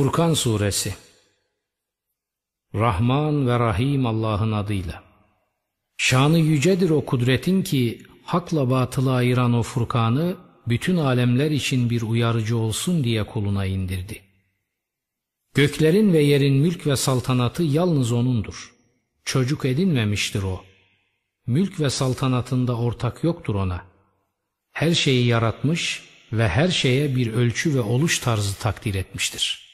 Furkan Suresi Rahman ve Rahim Allah'ın adıyla. Şanı yücedir o kudretin ki hakla batılı ayıran o Furkan'ı bütün alemler için bir uyarıcı olsun diye kuluna indirdi. Göklerin ve yerin mülk ve saltanatı yalnız O'nundur. Çocuk edinmemiştir O. Mülk ve saltanatında ortak yoktur O'na. Her şeyi yaratmış ve her şeye bir ölçü ve oluş tarzı takdir etmiştir.''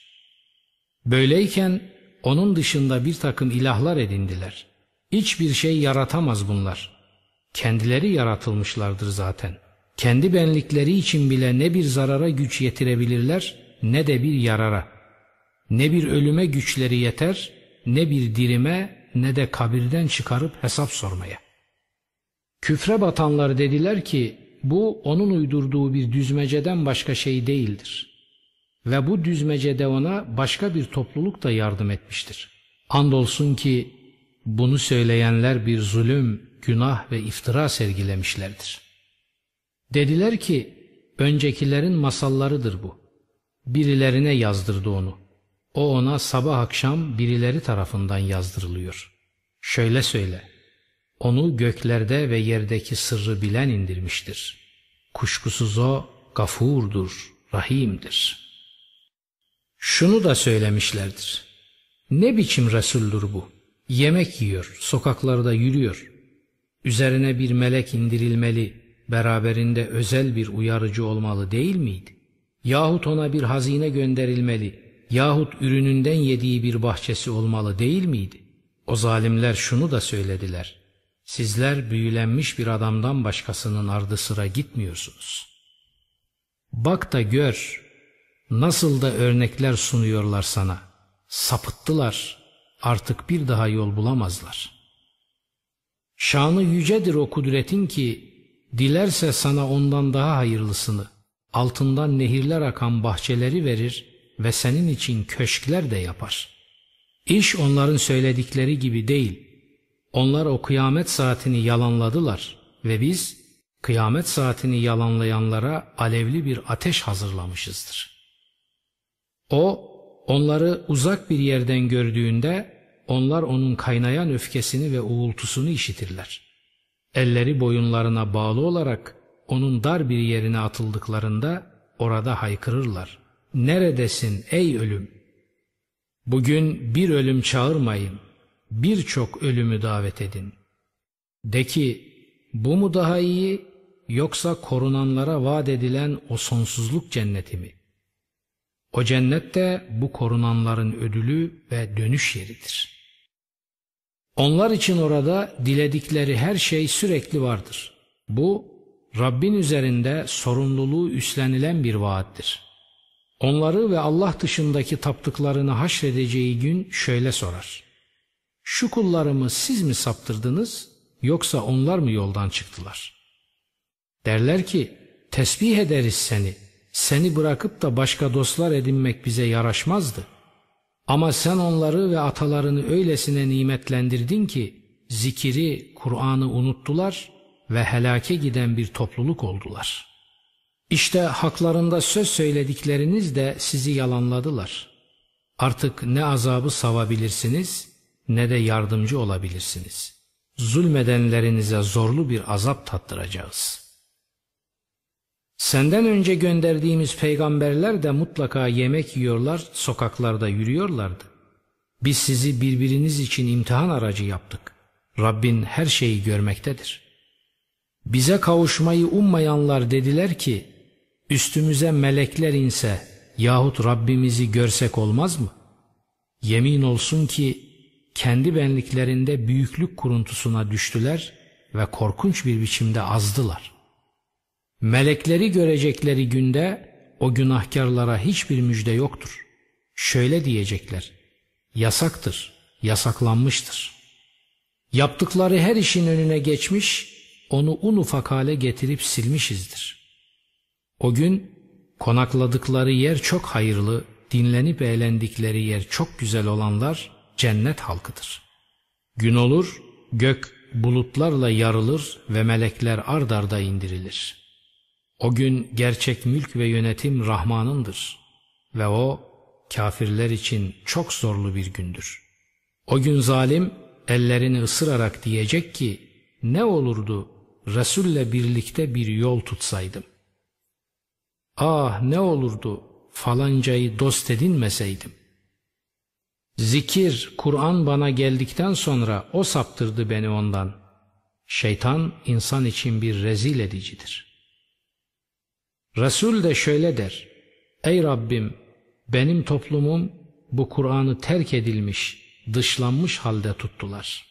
Böyleyken onun dışında bir takım ilahlar edindiler. Hiçbir şey yaratamaz bunlar. Kendileri yaratılmışlardır zaten. Kendi benlikleri için bile ne bir zarara güç yetirebilirler ne de bir yarara. Ne bir ölüme güçleri yeter ne bir dirime ne de kabirden çıkarıp hesap sormaya. Küfre batanlar dediler ki bu onun uydurduğu bir düzmeceden başka şey değildir. Ve bu düzmecede ona başka bir topluluk da yardım etmiştir. Andolsun ki bunu söyleyenler bir zulüm, günah ve iftira sergilemişlerdir. Dediler ki öncekilerin masallarıdır bu. Birilerine yazdırdı onu. O ona sabah akşam birileri tarafından yazdırılıyor. Şöyle söyle. Onu göklerde ve yerdeki sırrı bilen indirmiştir. Kuşkusuz o gafurdur, rahimdir.'' Şunu da söylemişlerdir. Ne biçim Resuldur bu? Yemek yiyor, sokaklarda yürüyor. Üzerine bir melek indirilmeli, beraberinde özel bir uyarıcı olmalı değil miydi? Yahut ona bir hazine gönderilmeli, yahut ürününden yediği bir bahçesi olmalı değil miydi? O zalimler şunu da söylediler. Sizler büyülenmiş bir adamdan başkasının ardı sıra gitmiyorsunuz. Bak da gör, Nasıl da örnekler sunuyorlar sana. Sapıttılar. Artık bir daha yol bulamazlar. Şanı yücedir o kudretin ki dilerse sana ondan daha hayırlısını, altından nehirler akan bahçeleri verir ve senin için köşkler de yapar. İş onların söyledikleri gibi değil. Onlar o kıyamet saatini yalanladılar ve biz kıyamet saatini yalanlayanlara alevli bir ateş hazırlamışızdır.'' O onları uzak bir yerden gördüğünde onlar onun kaynayan öfkesini ve uğultusunu işitirler. Elleri boyunlarına bağlı olarak onun dar bir yerine atıldıklarında orada haykırırlar. Neredesin ey ölüm? Bugün bir ölüm çağırmayın, birçok ölümü davet edin. De ki bu mu daha iyi yoksa korunanlara vaat edilen o sonsuzluk cenneti mi? O cennet de bu korunanların ödülü ve dönüş yeridir. Onlar için orada diledikleri her şey sürekli vardır. Bu Rabbin üzerinde sorumluluğu üstlenilen bir vaattir. Onları ve Allah dışındaki taptıklarını haşredeceği gün şöyle sorar. Şu kullarımı siz mi saptırdınız yoksa onlar mı yoldan çıktılar? Derler ki tesbih ederiz seni seni bırakıp da başka dostlar edinmek bize yaraşmazdı. Ama sen onları ve atalarını öylesine nimetlendirdin ki zikiri, Kur'an'ı unuttular ve helake giden bir topluluk oldular. İşte haklarında söz söyledikleriniz de sizi yalanladılar. Artık ne azabı savabilirsiniz ne de yardımcı olabilirsiniz. Zulmedenlerinize zorlu bir azap tattıracağız.'' Senden önce gönderdiğimiz peygamberler de mutlaka yemek yiyorlar, sokaklarda yürüyorlardı. Biz sizi birbiriniz için imtihan aracı yaptık. Rabbin her şeyi görmektedir. Bize kavuşmayı ummayanlar dediler ki, üstümüze melekler inse yahut Rabbimizi görsek olmaz mı? Yemin olsun ki kendi benliklerinde büyüklük kuruntusuna düştüler ve korkunç bir biçimde azdılar.'' Melekleri görecekleri günde o günahkarlara hiçbir müjde yoktur. Şöyle diyecekler. Yasaktır, yasaklanmıştır. Yaptıkları her işin önüne geçmiş, onu un ufak hale getirip silmişizdir. O gün konakladıkları yer çok hayırlı, dinlenip eğlendikleri yer çok güzel olanlar cennet halkıdır. Gün olur, gök bulutlarla yarılır ve melekler ard arda indirilir.'' O gün gerçek mülk ve yönetim Rahman'ındır ve O kafirler için çok zorlu bir gündür. O gün zalim ellerini ısırarak diyecek ki ne olurdu Resul'le birlikte bir yol tutsaydım. Ah ne olurdu falancayı dost edinmeseydim. Zikir, Kur'an bana geldikten sonra o saptırdı beni ondan. Şeytan insan için bir rezil edicidir. Resul de şöyle der. Ey Rabbim benim toplumum bu Kur'an'ı terk edilmiş, dışlanmış halde tuttular.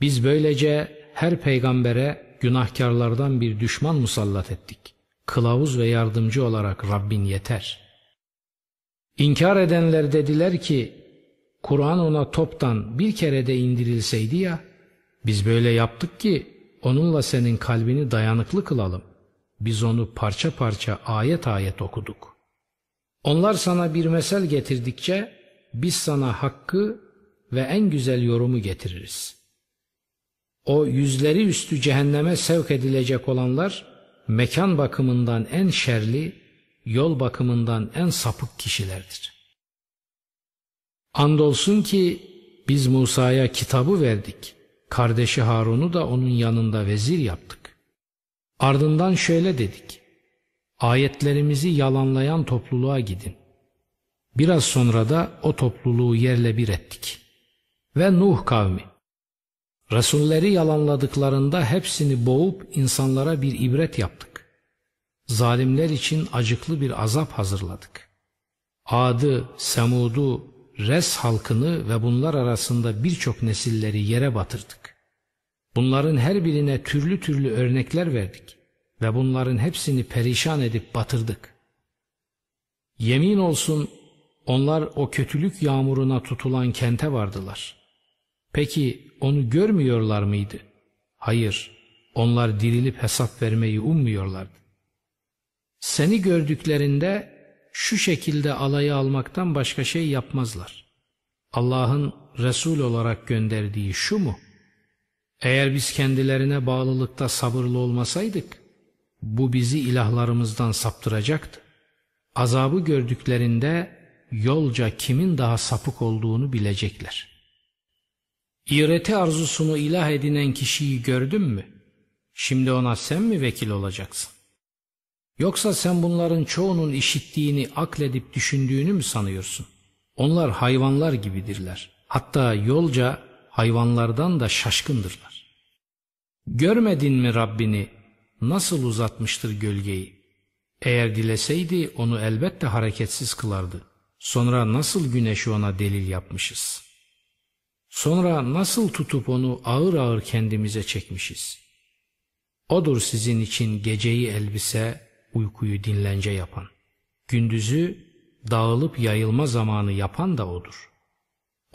Biz böylece her peygambere günahkarlardan bir düşman musallat ettik. Kılavuz ve yardımcı olarak Rabbin yeter. İnkar edenler dediler ki, Kur'an ona toptan bir kere de indirilseydi ya, biz böyle yaptık ki onunla senin kalbini dayanıklı kılalım. Biz onu parça parça ayet ayet okuduk. Onlar sana bir mesel getirdikçe biz sana hakkı ve en güzel yorumu getiririz. O yüzleri üstü cehenneme sevk edilecek olanlar mekan bakımından en şerli, yol bakımından en sapık kişilerdir. Andolsun ki biz Musa'ya kitabı verdik. Kardeşi Harun'u da onun yanında vezir yaptık. Ardından şöyle dedik. Ayetlerimizi yalanlayan topluluğa gidin. Biraz sonra da o topluluğu yerle bir ettik. Ve Nuh kavmi. Resulleri yalanladıklarında hepsini boğup insanlara bir ibret yaptık. Zalimler için acıklı bir azap hazırladık. Ad'ı, Semud'u, Res halkını ve bunlar arasında birçok nesilleri yere batırdık. Bunların her birine türlü türlü örnekler verdik ve bunların hepsini perişan edip batırdık. Yemin olsun onlar o kötülük yağmuruna tutulan kente vardılar. Peki onu görmüyorlar mıydı? Hayır, onlar dirilip hesap vermeyi ummuyorlardı. Seni gördüklerinde şu şekilde alayı almaktan başka şey yapmazlar. Allah'ın Resul olarak gönderdiği şu mu? Eğer biz kendilerine bağlılıkta sabırlı olmasaydık, bu bizi ilahlarımızdan saptıracaktı. Azabı gördüklerinde yolca kimin daha sapık olduğunu bilecekler. İğreti arzusunu ilah edinen kişiyi gördün mü? Şimdi ona sen mi vekil olacaksın? Yoksa sen bunların çoğunun işittiğini akledip düşündüğünü mü sanıyorsun? Onlar hayvanlar gibidirler. Hatta yolca hayvanlardan da şaşkındırlar. Görmedin mi Rabbini nasıl uzatmıştır gölgeyi? Eğer dileseydi onu elbette hareketsiz kılardı. Sonra nasıl güneşi ona delil yapmışız? Sonra nasıl tutup onu ağır ağır kendimize çekmişiz? Odur sizin için geceyi elbise, uykuyu dinlence yapan. Gündüzü dağılıp yayılma zamanı yapan da odur.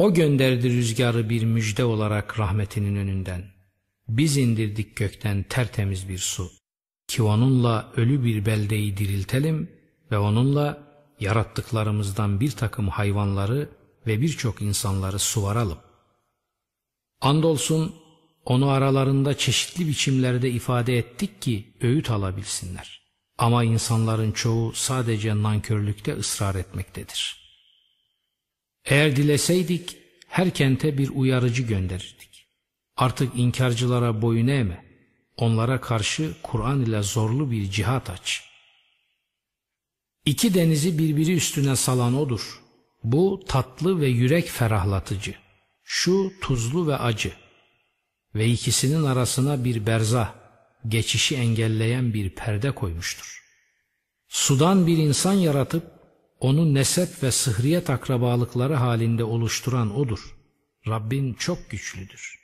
O gönderdi rüzgarı bir müjde olarak rahmetinin önünden. Biz indirdik gökten tertemiz bir su. Ki onunla ölü bir beldeyi diriltelim ve onunla yarattıklarımızdan bir takım hayvanları ve birçok insanları suvaralım. Andolsun onu aralarında çeşitli biçimlerde ifade ettik ki öğüt alabilsinler. Ama insanların çoğu sadece nankörlükte ısrar etmektedir. Eğer dileseydik her kente bir uyarıcı gönderirdik. Artık inkarcılara boyun eğme. Onlara karşı Kur'an ile zorlu bir cihat aç. İki denizi birbiri üstüne salan odur. Bu tatlı ve yürek ferahlatıcı. Şu tuzlu ve acı. Ve ikisinin arasına bir berzah, geçişi engelleyen bir perde koymuştur. Sudan bir insan yaratıp onu nesep ve sıhriyet akrabalıkları halinde oluşturan odur. Rabbin çok güçlüdür.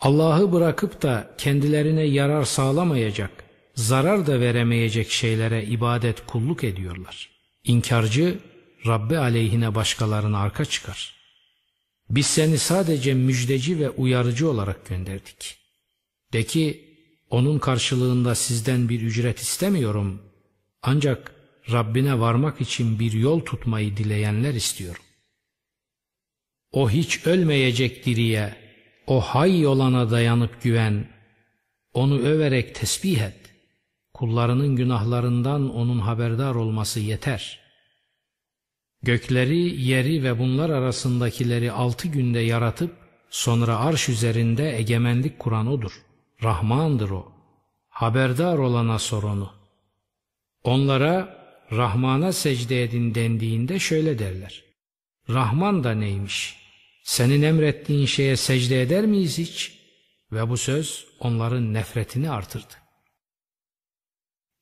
Allah'ı bırakıp da kendilerine yarar sağlamayacak, zarar da veremeyecek şeylere ibadet kulluk ediyorlar. İnkarcı Rabbi aleyhine başkalarına arka çıkar. Biz seni sadece müjdeci ve uyarıcı olarak gönderdik. De ki onun karşılığında sizden bir ücret istemiyorum. Ancak Rabbine varmak için bir yol tutmayı dileyenler istiyorum. O hiç ölmeyecek diriye, o hay olana dayanıp güven, onu överek tesbih et. Kullarının günahlarından onun haberdar olması yeter. Gökleri, yeri ve bunlar arasındakileri altı günde yaratıp sonra arş üzerinde egemenlik kuran O'dur. Rahmandır O. Haberdar olana sor onu. Onlara Rahman'a secde edin dendiğinde şöyle derler. Rahman da neymiş? Senin emrettiğin şeye secde eder miyiz hiç? Ve bu söz onların nefretini artırdı.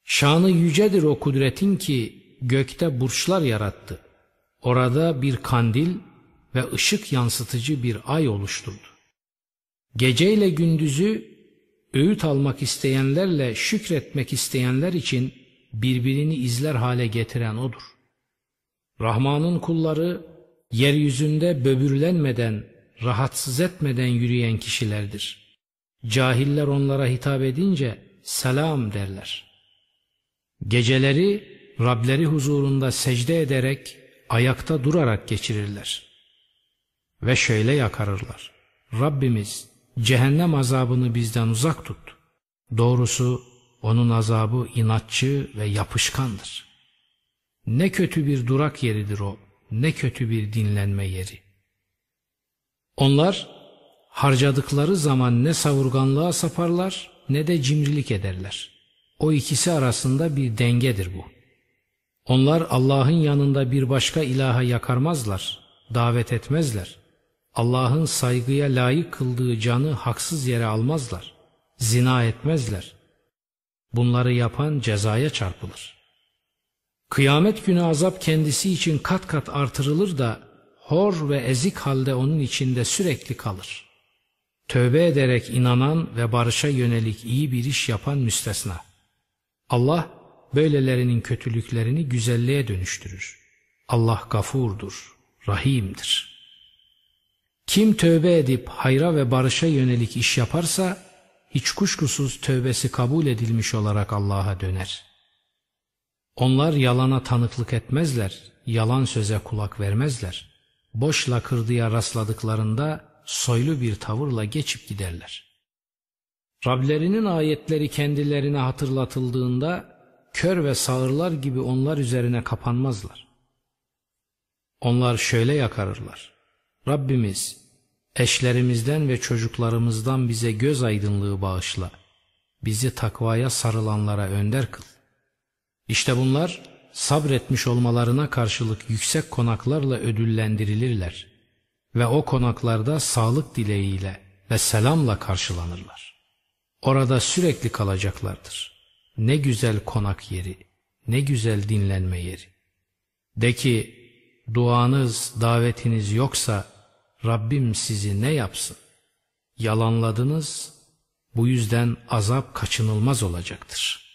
Şanı yücedir o kudretin ki gökte burçlar yarattı. Orada bir kandil ve ışık yansıtıcı bir ay oluşturdu. Geceyle gündüzü öğüt almak isteyenlerle şükretmek isteyenler için birbirini izler hale getiren O'dur. Rahman'ın kulları yeryüzünde böbürlenmeden, rahatsız etmeden yürüyen kişilerdir. Cahiller onlara hitap edince selam derler. Geceleri Rableri huzurunda secde ederek, ayakta durarak geçirirler. Ve şöyle yakarırlar. Rabbimiz cehennem azabını bizden uzak tut. Doğrusu onun azabı inatçı ve yapışkandır. Ne kötü bir durak yeridir o, ne kötü bir dinlenme yeri. Onlar harcadıkları zaman ne savurganlığa saparlar ne de cimrilik ederler. O ikisi arasında bir dengedir bu. Onlar Allah'ın yanında bir başka ilaha yakarmazlar, davet etmezler. Allah'ın saygıya layık kıldığı canı haksız yere almazlar. Zina etmezler. Bunları yapan cezaya çarpılır. Kıyamet günü azap kendisi için kat kat artırılır da hor ve ezik halde onun içinde sürekli kalır. Tövbe ederek inanan ve barışa yönelik iyi bir iş yapan müstesna. Allah böylelerinin kötülüklerini güzelliğe dönüştürür. Allah gafurdur, rahimdir. Kim tövbe edip hayra ve barışa yönelik iş yaparsa hiç kuşkusuz tövbesi kabul edilmiş olarak Allah'a döner. Onlar yalana tanıklık etmezler, yalan söze kulak vermezler. Boş lakırdıya rastladıklarında soylu bir tavırla geçip giderler. Rablerinin ayetleri kendilerine hatırlatıldığında kör ve sağırlar gibi onlar üzerine kapanmazlar. Onlar şöyle yakarırlar. Rabbimiz eşlerimizden ve çocuklarımızdan bize göz aydınlığı bağışla. Bizi takvaya sarılanlara önder kıl. İşte bunlar sabretmiş olmalarına karşılık yüksek konaklarla ödüllendirilirler ve o konaklarda sağlık dileğiyle ve selamla karşılanırlar. Orada sürekli kalacaklardır. Ne güzel konak yeri, ne güzel dinlenme yeri. De ki, duanız, davetiniz yoksa Rabbim sizi ne yapsın? Yalanladınız, bu yüzden azap kaçınılmaz olacaktır.''